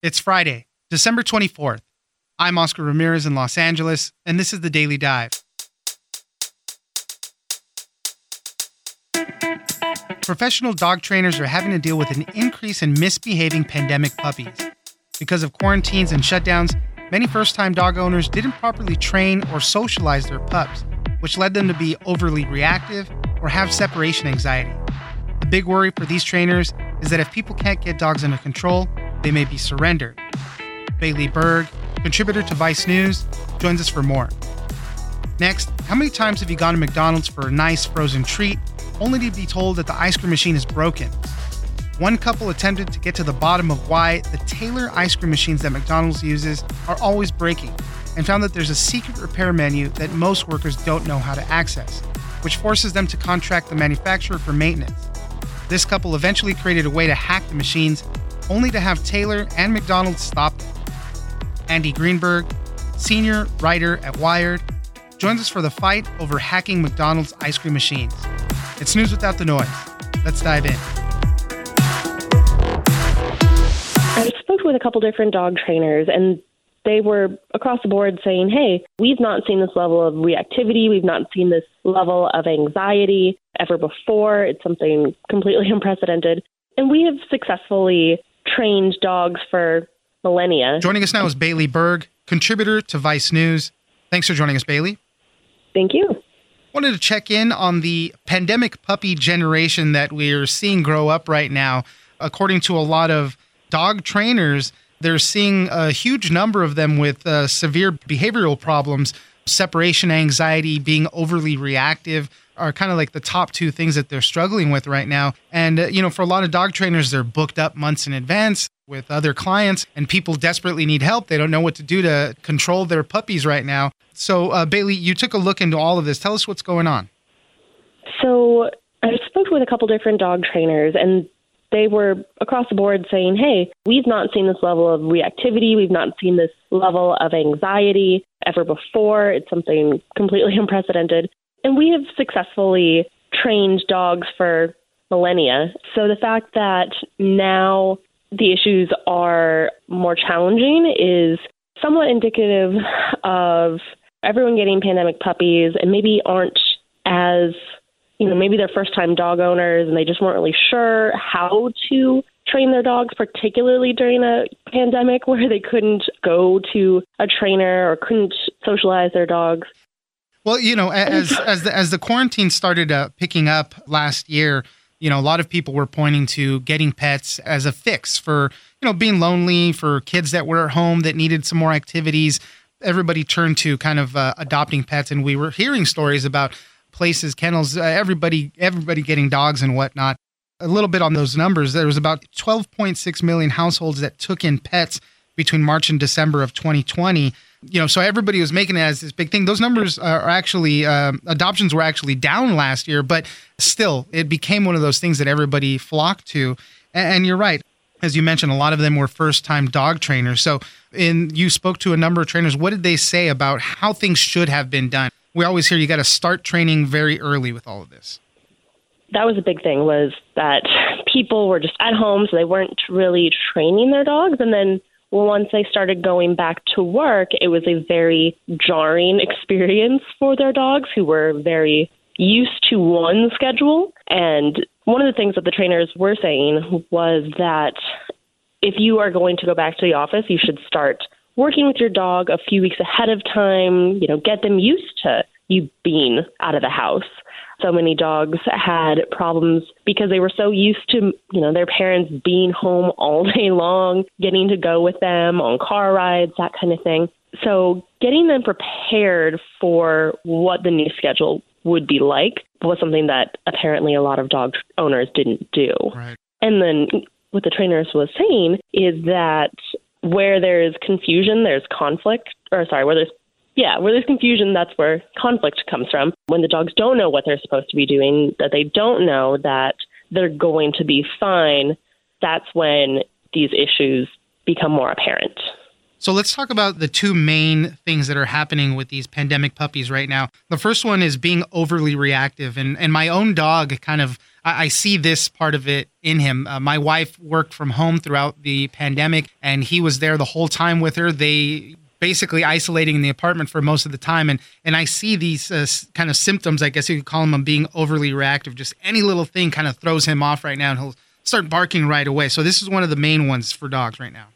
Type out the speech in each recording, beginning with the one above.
It's Friday, December 24th. I'm Oscar Ramirez in Los Angeles, and this is the Daily Dive. Professional dog trainers are having to deal with an increase in misbehaving pandemic puppies. Because of quarantines and shutdowns, many first time dog owners didn't properly train or socialize their pups, which led them to be overly reactive or have separation anxiety. The big worry for these trainers is that if people can't get dogs under control, they may be surrendered. Bailey Berg, contributor to Vice News, joins us for more. Next, how many times have you gone to McDonald's for a nice frozen treat only to be told that the ice cream machine is broken? One couple attempted to get to the bottom of why the Taylor ice cream machines that McDonald's uses are always breaking and found that there's a secret repair menu that most workers don't know how to access, which forces them to contract the manufacturer for maintenance. This couple eventually created a way to hack the machines, only to have Taylor and McDonald's stop them. Andy Greenberg, senior writer at Wired, joins us for the fight over hacking McDonald's ice cream machines. It's news without the noise. Let's dive in. I spoke with a couple different dog trainers, and they were across the board saying, hey, we've not seen this level of reactivity. We've not seen this level of anxiety ever before. It's something completely unprecedented. And we have successfully trained dogs for millennia. Joining us now is Bailey Berg, contributor to Vice News. Thanks for joining us, Bailey. Thank you. Wanted to check in on the pandemic puppy generation that we're seeing grow up right now. According to a lot of dog trainers, they're seeing a huge number of them with uh, severe behavioral problems, separation anxiety, being overly reactive are kind of like the top two things that they're struggling with right now. And, uh, you know, for a lot of dog trainers, they're booked up months in advance with other clients, and people desperately need help. They don't know what to do to control their puppies right now. So, uh, Bailey, you took a look into all of this. Tell us what's going on. So, I spoke with a couple different dog trainers, and they were across the board saying, hey, we've not seen this level of reactivity. We've not seen this level of anxiety ever before. It's something completely unprecedented. And we have successfully trained dogs for millennia. So the fact that now the issues are more challenging is somewhat indicative of everyone getting pandemic puppies and maybe aren't as you know, maybe they're first time dog owners and they just weren't really sure how to train their dogs, particularly during a pandemic where they couldn't go to a trainer or couldn't socialize their dogs. Well, you know, as as the, as the quarantine started uh, picking up last year, you know, a lot of people were pointing to getting pets as a fix for you know being lonely, for kids that were at home that needed some more activities. Everybody turned to kind of uh, adopting pets, and we were hearing stories about places, kennels, uh, everybody, everybody getting dogs and whatnot. A little bit on those numbers. There was about 12.6 million households that took in pets between March and December of 2020. You know, so everybody was making it as this big thing. Those numbers are actually um, adoptions were actually down last year, but still, it became one of those things that everybody flocked to. And, and you're right, as you mentioned, a lot of them were first-time dog trainers. So, in you spoke to a number of trainers. What did they say about how things should have been done? We always hear you got to start training very early with all of this. That was a big thing was that people were just at home, so they weren't really training their dogs. And then once they started going back to work, it was a very jarring experience for their dogs who were very used to one schedule. And one of the things that the trainers were saying was that if you are going to go back to the office, you should start working with your dog a few weeks ahead of time, you know, get them used to you being out of the house. So many dogs had problems because they were so used to, you know, their parents being home all day long, getting to go with them on car rides, that kind of thing. So getting them prepared for what the new schedule would be like was something that apparently a lot of dog owners didn't do. Right. And then what the trainers was saying is that where there's confusion, there's conflict, or sorry, where there's yeah, where there's confusion, that's where conflict comes from. When the dogs don't know what they're supposed to be doing, that they don't know that they're going to be fine, that's when these issues become more apparent. So let's talk about the two main things that are happening with these pandemic puppies right now. The first one is being overly reactive. And, and my own dog kind of I, see this part of it in him. Uh, my wife worked from home throughout the pandemic, and he was there the whole time with her. They basically isolating in the apartment for most of the time and and I see these uh, kind of symptoms I guess you could call them of being overly reactive just any little thing kind of throws him off right now and he'll start barking right away so this is one of the main ones for dogs right now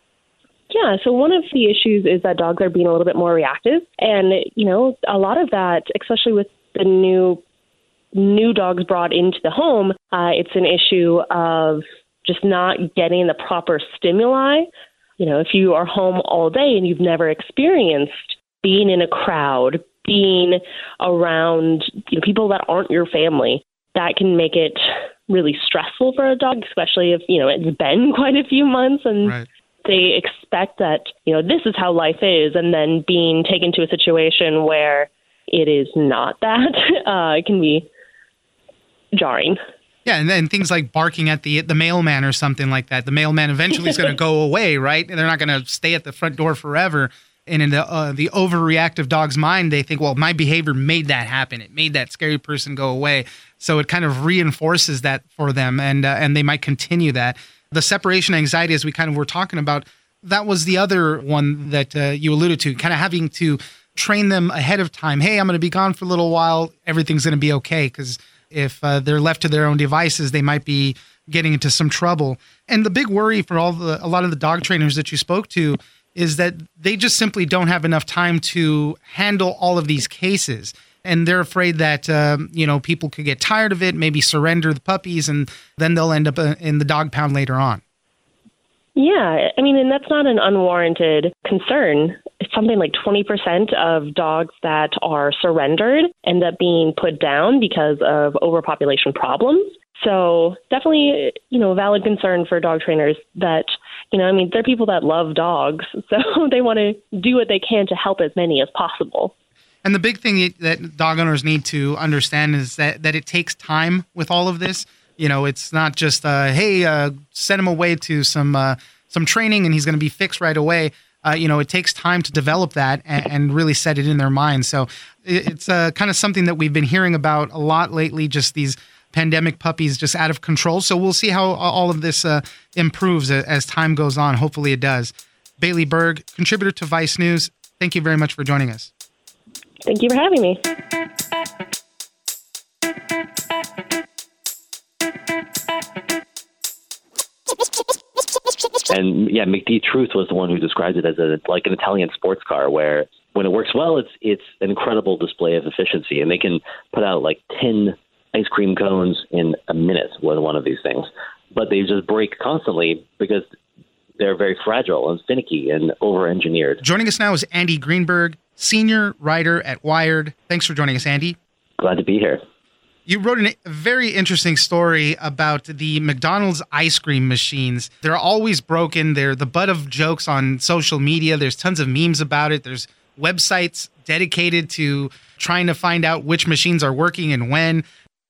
yeah, so one of the issues is that dogs are being a little bit more reactive and you know a lot of that especially with the new new dogs brought into the home uh, it's an issue of just not getting the proper stimuli you know, if you are home all day and you've never experienced being in a crowd, being around you know, people that aren't your family, that can make it really stressful for a dog, especially if, you know, it's been quite a few months and right. they expect that, you know, this is how life is. And then being taken to a situation where it is not that, uh, it can be jarring. Yeah, and then things like barking at the the mailman or something like that. The mailman eventually is going to go away, right? And they're not going to stay at the front door forever. And in the uh, the overreactive dog's mind, they think, well, my behavior made that happen. It made that scary person go away. So it kind of reinforces that for them, and uh, and they might continue that. The separation anxiety, as we kind of were talking about, that was the other one that uh, you alluded to. Kind of having to train them ahead of time. Hey, I'm going to be gone for a little while. Everything's going to be okay because if uh, they're left to their own devices, they might be getting into some trouble. And the big worry for all the a lot of the dog trainers that you spoke to is that they just simply don't have enough time to handle all of these cases. And they're afraid that um, you know people could get tired of it, maybe surrender the puppies, and then they'll end up uh, in the dog pound later on. Yeah, I mean, and that's not an unwarranted concern. Something like 20% of dogs that are surrendered end up being put down because of overpopulation problems. So, definitely, you know, a valid concern for dog trainers that, you know, I mean, they're people that love dogs. So they want to do what they can to help as many as possible. And the big thing that dog owners need to understand is that, that it takes time with all of this. You know, it's not just uh, hey, uh, send him away to some uh, some training and he's going to be fixed right away. Uh, you know, it takes time to develop that and, and really set it in their mind. So it's uh, kind of something that we've been hearing about a lot lately. Just these pandemic puppies just out of control. So we'll see how all of this uh, improves as time goes on. Hopefully, it does. Bailey Berg, contributor to Vice News. Thank you very much for joining us. Thank you for having me. And yeah, McD Truth was the one who described it as a like an Italian sports car where when it works well, it's it's an incredible display of efficiency, and they can put out like ten ice cream cones in a minute with one of these things, but they just break constantly because they're very fragile and finicky and over-engineered. Joining us now is Andy Greenberg, senior writer at Wired. Thanks for joining us, Andy. Glad to be here. You wrote a very interesting story about the McDonald's ice cream machines. They're always broken. They're the butt of jokes on social media. There's tons of memes about it. There's websites dedicated to trying to find out which machines are working and when.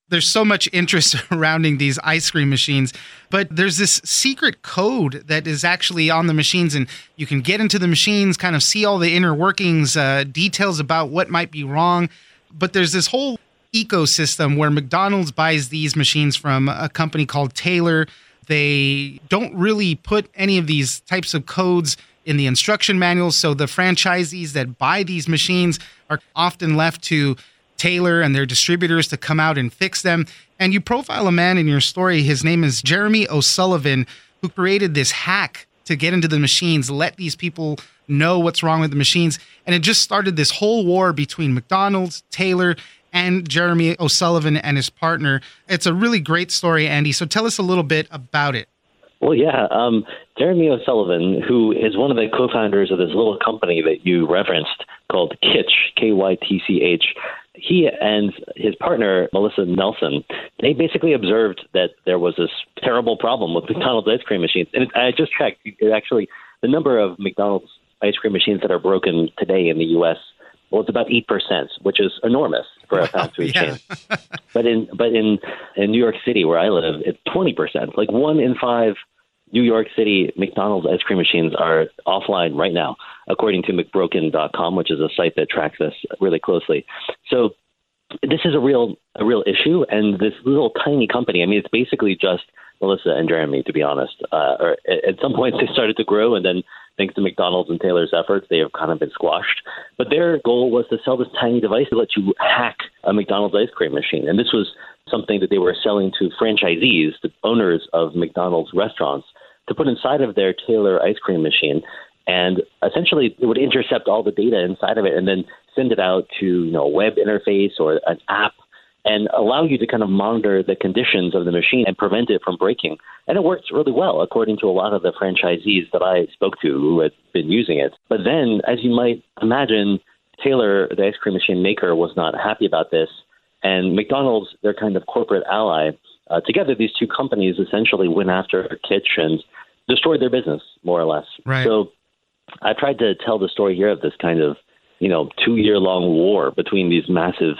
There's so much interest surrounding these ice cream machines, but there's this secret code that is actually on the machines, and you can get into the machines, kind of see all the inner workings, uh, details about what might be wrong. But there's this whole ecosystem where McDonald's buys these machines from a company called Taylor. They don't really put any of these types of codes in the instruction manuals. So the franchisees that buy these machines are often left to Taylor and their distributors to come out and fix them. And you profile a man in your story. His name is Jeremy O'Sullivan, who created this hack to get into the machines, let these people know what's wrong with the machines. And it just started this whole war between McDonald's, Taylor, and Jeremy O'Sullivan and his partner. It's a really great story, Andy. So tell us a little bit about it. Well, yeah. Um, Jeremy O'Sullivan, who is one of the co founders of this little company that you referenced called Kytch, K Y T C H, he and his partner, Melissa Nelson, they basically observed that there was this terrible problem with McDonald's ice cream machines. And I just checked, it actually, the number of McDonald's ice cream machines that are broken today in the U.S. Well, it's about eight percent, which is enormous for a fast food chain. but in but in in New York City, where I live, it's twenty percent. Like one in five New York City McDonald's ice cream machines are offline right now, according to McBroken.com, which is a site that tracks this really closely. So this is a real a real issue, and this little tiny company. I mean, it's basically just Melissa and Jeremy, to be honest. Uh, or at some point, they started to grow, and then thanks to McDonald's and Taylor's efforts, they have kind of been squashed. But their goal was to sell this tiny device to let you hack a McDonald's ice cream machine, and this was something that they were selling to franchisees, the owners of McDonald's restaurants, to put inside of their Taylor ice cream machine. And essentially, it would intercept all the data inside of it and then send it out to you know a web interface or an app and allow you to kind of monitor the conditions of the machine and prevent it from breaking. And it works really well, according to a lot of the franchisees that I spoke to who had been using it. But then, as you might imagine, Taylor, the ice cream machine maker, was not happy about this. And McDonald's, their kind of corporate ally, uh, together, these two companies essentially went after Kytch and destroyed their business, more or less. Right. So I tried to tell the story here of this kind of, you know, two year long war between these massive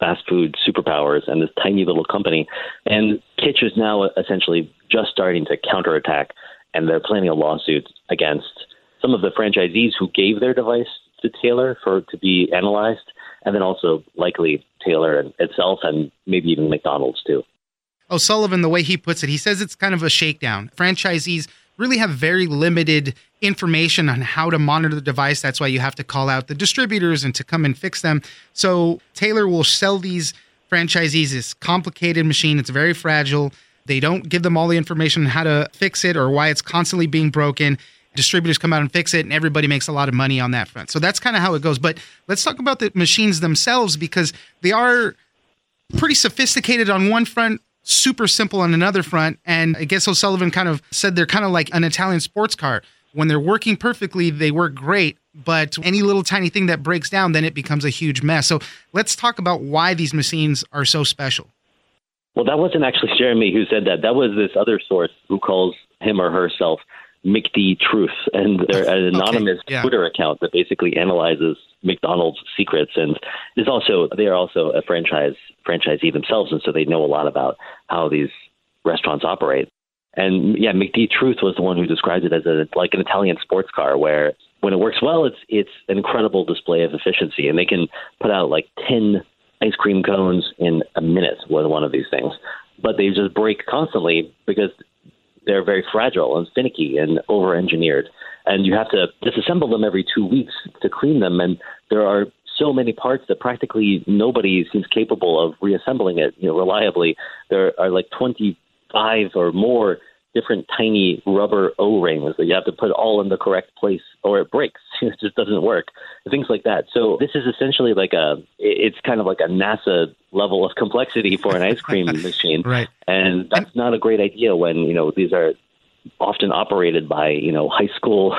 fast food superpowers and this tiny little company. And Kytch is now essentially just starting to counterattack, and they're planning a lawsuit against some of the franchisees who gave their device to Taylor for to be analyzed, and then also likely Taylor itself and maybe even McDonald's too. O'Sullivan, the way he puts it, he says it's kind of a shakedown. Franchisees really have very limited information on how to monitor the device. That's why you have to call out the distributors and to come and fix them. So Taylor will sell these franchisees this complicated machine. It's very fragile. They don't give them all the information on how to fix it or why it's constantly being broken. Distributors come out and fix it, and everybody makes a lot of money on that front. So that's kind of how it goes. But let's talk about the machines themselves because they are pretty sophisticated on one front, super simple on another front. And I guess O'Sullivan kind of said they're kind of like an Italian sports car. When they're working perfectly, they work great. But any little tiny thing that breaks down, then it becomes a huge mess. So let's talk about why these machines are so special. Well, that wasn't actually Jeremy who said that. That was this other source who calls him or herself McD Truth, and they're an anonymous okay, yeah. Twitter account that basically analyzes McDonald's secrets, and is also they are also a franchise franchisee themselves, and so they know a lot about how these restaurants operate. And yeah, McD Truth was the one who described it as a like an Italian sports car, where when it works well, it's it's an incredible display of efficiency, and they can put out like ten ice cream cones in a minute with one of these things. But they just break constantly because they're very fragile and finicky and over engineered. And you have to disassemble them every two weeks to clean them. And there are so many parts that practically nobody seems capable of reassembling it you know, reliably. There are like 25 or more different tiny rubber O rings that you have to put all in the correct place or it breaks. It just doesn't work. Things like that. So this is essentially like a, it's kind of like a NASA level of complexity for an ice cream machine. Right. And that's not a great idea when, you know, these are often operated by, you know, high school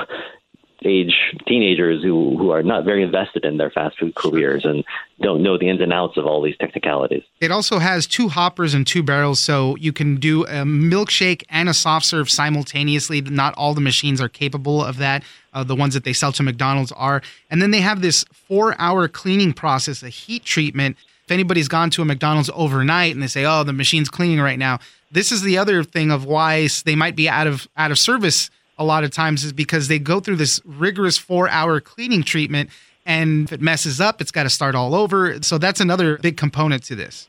age teenagers who, who are not very invested in their fast food careers and don't know the ins and outs of all these technicalities. It also has two hoppers and two barrels, so you can do a milkshake and a soft serve simultaneously. Not all the machines are capable of that. Uh, the ones that they sell to McDonald's are. And then they have this four hour cleaning process, a heat treatment. If anybody's gone to a McDonald's overnight and they say, oh, the machine's cleaning right now, this is the other thing of why they might be out of out of service a lot of times is because they go through this rigorous four hour cleaning treatment. And if it messes up, it's got to start all over. So that's another big component to this.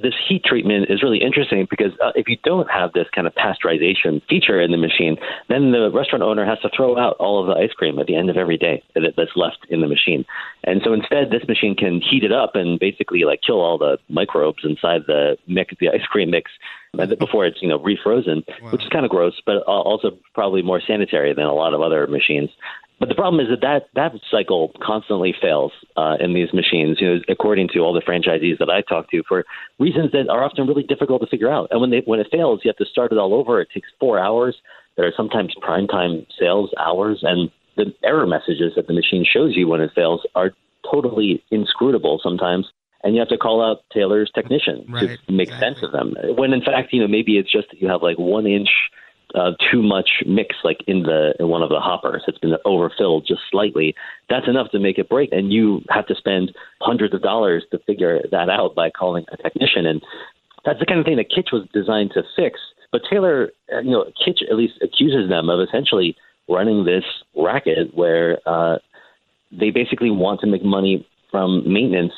This heat treatment is really interesting because uh, if you don't have this kind of pasteurization feature in the machine, then the restaurant owner has to throw out all of the ice cream at the end of every day that's left in the machine. And so instead, this machine can heat it up and basically like kill all the microbes inside the mix, the ice cream mix before it's you know refrozen, wow. which is kind of gross, but also probably more sanitary than a lot of other machines. But the problem is that that, that cycle constantly fails uh, in these machines, you know, according to all the franchisees that I talk to, for reasons that are often really difficult to figure out. And when they when it fails, you have to start it all over. It takes four hours. There are sometimes prime time sales hours, and the error messages that the machine shows you when it fails are totally inscrutable sometimes and you have to call out Taylor's technician right, to make exactly. sense of them. When in fact, you know, maybe it's just that you have like one inch uh, too much mix, like in the in one of the hoppers. It's been overfilled just slightly. That's enough to make it break, and you have to spend hundreds of dollars to figure that out by calling a technician. And that's the kind of thing that Kytch was designed to fix. But Taylor, uh, you know, Kytch at least accuses them of essentially running this racket where uh, they basically want to make money from maintenance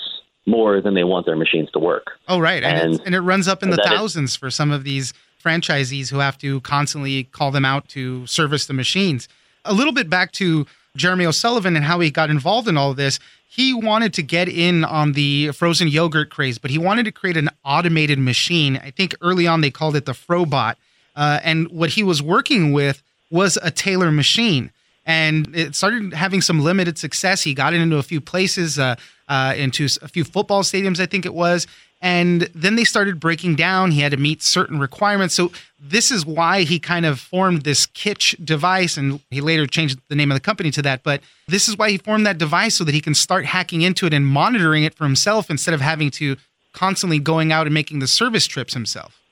more than they want their machines to work. Oh, right. And, and, and it runs up in the thousands is, for some of these franchisees who have to constantly call them out to service the machines. A little bit back to Jeremy O'Sullivan and how he got involved in all of this. He wanted to get in on the frozen yogurt craze, but he wanted to create an automated machine. I think early on they called it the Frobot. Uh, and what he was working with was a Taylor machine and it started having some limited success. He got it into a few places, uh, uh, into a few football stadiums, I think it was. And then they started breaking down. He had to meet certain requirements. So this is why he kind of formed this Kytch device, and he later changed the name of the company to that. But this is why he formed that device so that he can start hacking into it and monitoring it for himself instead of having to constantly going out and making the service trips himself.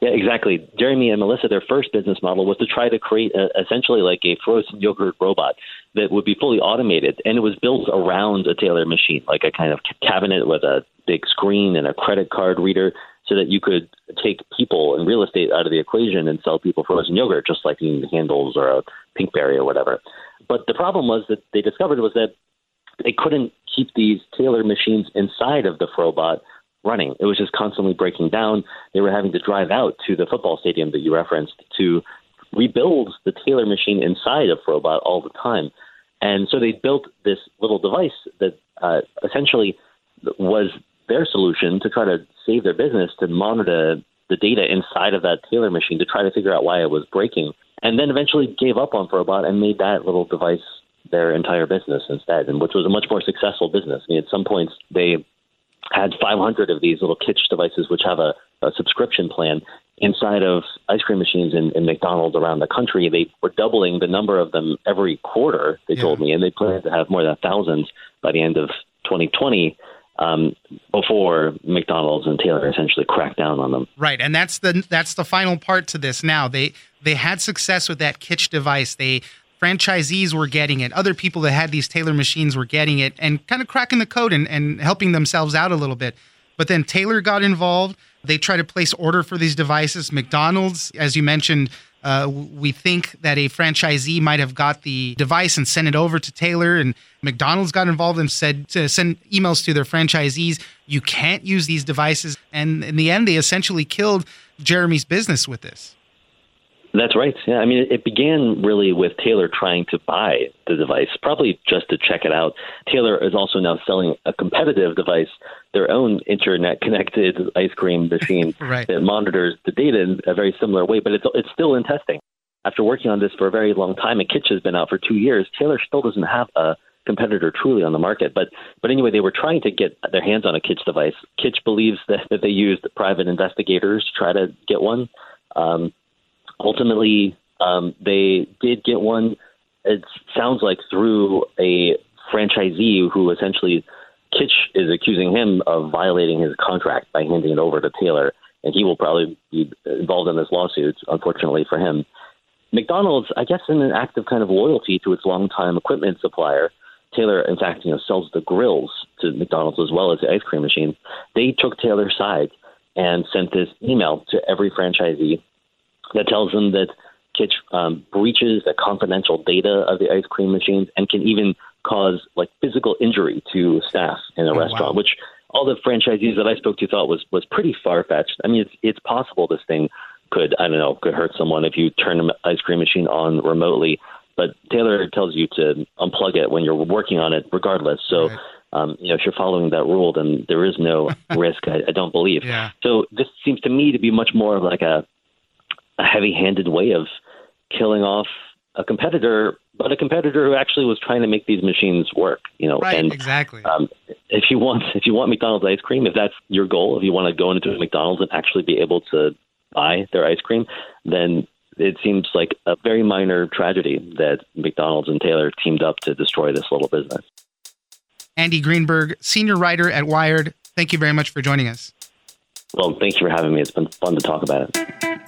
Yeah, exactly. Jeremy and Melissa, their first business model was to try to create a, essentially like a frozen yogurt robot that would be fully automated, and it was built around a Taylor machine, like a kind of cabinet with a big screen and a credit card reader, so that you could take people and real estate out of the equation and sell people frozen yogurt, just like in Handles or a Pinkberry or whatever. But the problem was that they discovered was that they couldn't keep these Taylor machines inside of the Frobot running. It was just constantly breaking down. They were having to drive out to the football stadium that you referenced to rebuild the Taylor machine inside of Frobot all the time. And so they built this little device that uh, essentially was their solution to try to save their business to monitor the data inside of that Taylor machine to try to figure out why it was breaking. And then eventually gave up on Frobot and made that little device their entire business instead, and which was a much more successful business. I mean, at some points they had 500 of these little Kytch devices, which have a, a subscription plan inside of ice cream machines in, in, McDonald's around the country. They were doubling the number of them every quarter, they yeah. told me, and they plan to have more than thousands by the end of 2020. Um, before McDonald's and Taylor essentially cracked down on them. Right, and that's the that's the final part to this. Now they they had success with that Kytch device. They franchisees were getting it, other people that had these Taylor machines were getting it, and kind of cracking the code and, and helping themselves out a little bit. But then Taylor got involved. They tried to place order for these devices. McDonald's, as you mentioned, uh, we think that a franchisee might have got the device and sent it over to Taylor, and McDonald's got involved and said to send emails to their franchisees, "You can't use these devices." And in the end, they essentially killed Jeremy's business with this. That's right. Yeah, I mean, it began really with Taylor trying to buy the device, probably just to check it out. Taylor is also now selling a competitive device, their own internet-connected ice cream machine right. that monitors the data in a very similar way, but it's it's still in testing. After working on this for a very long time, and Kytch has been out for two years, Taylor still doesn't have a competitor truly on the market. But but anyway, they were trying to get their hands on a Kytch device. Kytch believes that, that they used private investigators to try to get one. Um, ultimately, um, they did get one. It sounds like through a franchisee who essentially Kytch is accusing him of violating his contract by handing it over to Taylor, and he will probably be involved in this lawsuit. Unfortunately for him, McDonald's, I guess, in an act of kind of loyalty to its longtime equipment supplier. Taylor, in fact, you know, sells the grills to McDonald's as well as the ice cream machines. They took Taylor's side and sent this email to every franchisee that tells them that Kytch um, breaches the confidential data of the ice cream machines and can even cause like physical injury to staff in a oh, restaurant, wow. which all the franchisees that I spoke to thought was was pretty far fetched. I mean, it's it's possible this thing could I don't know could hurt someone if you turn an ice cream machine on remotely. But Taylor tells you to unplug it when you're working on it, regardless. So. Right. Um, you know, if you're following that rule, then there is no risk. I, I don't believe. Yeah. So this seems to me to be much more of like a a heavy-handed way of killing off a competitor, but a competitor who actually was trying to make these machines work. You know, right? And, exactly. Um, if you want, if you want McDonald's ice cream, if that's your goal, if you want to go into a McDonald's and actually be able to buy their ice cream, then it seems like a very minor tragedy that McDonald's and Taylor teamed up to destroy this little business. Andy Greenberg, senior writer at Wired, thank you very much for joining us. Well, thank you for having me. It's been fun to talk about it.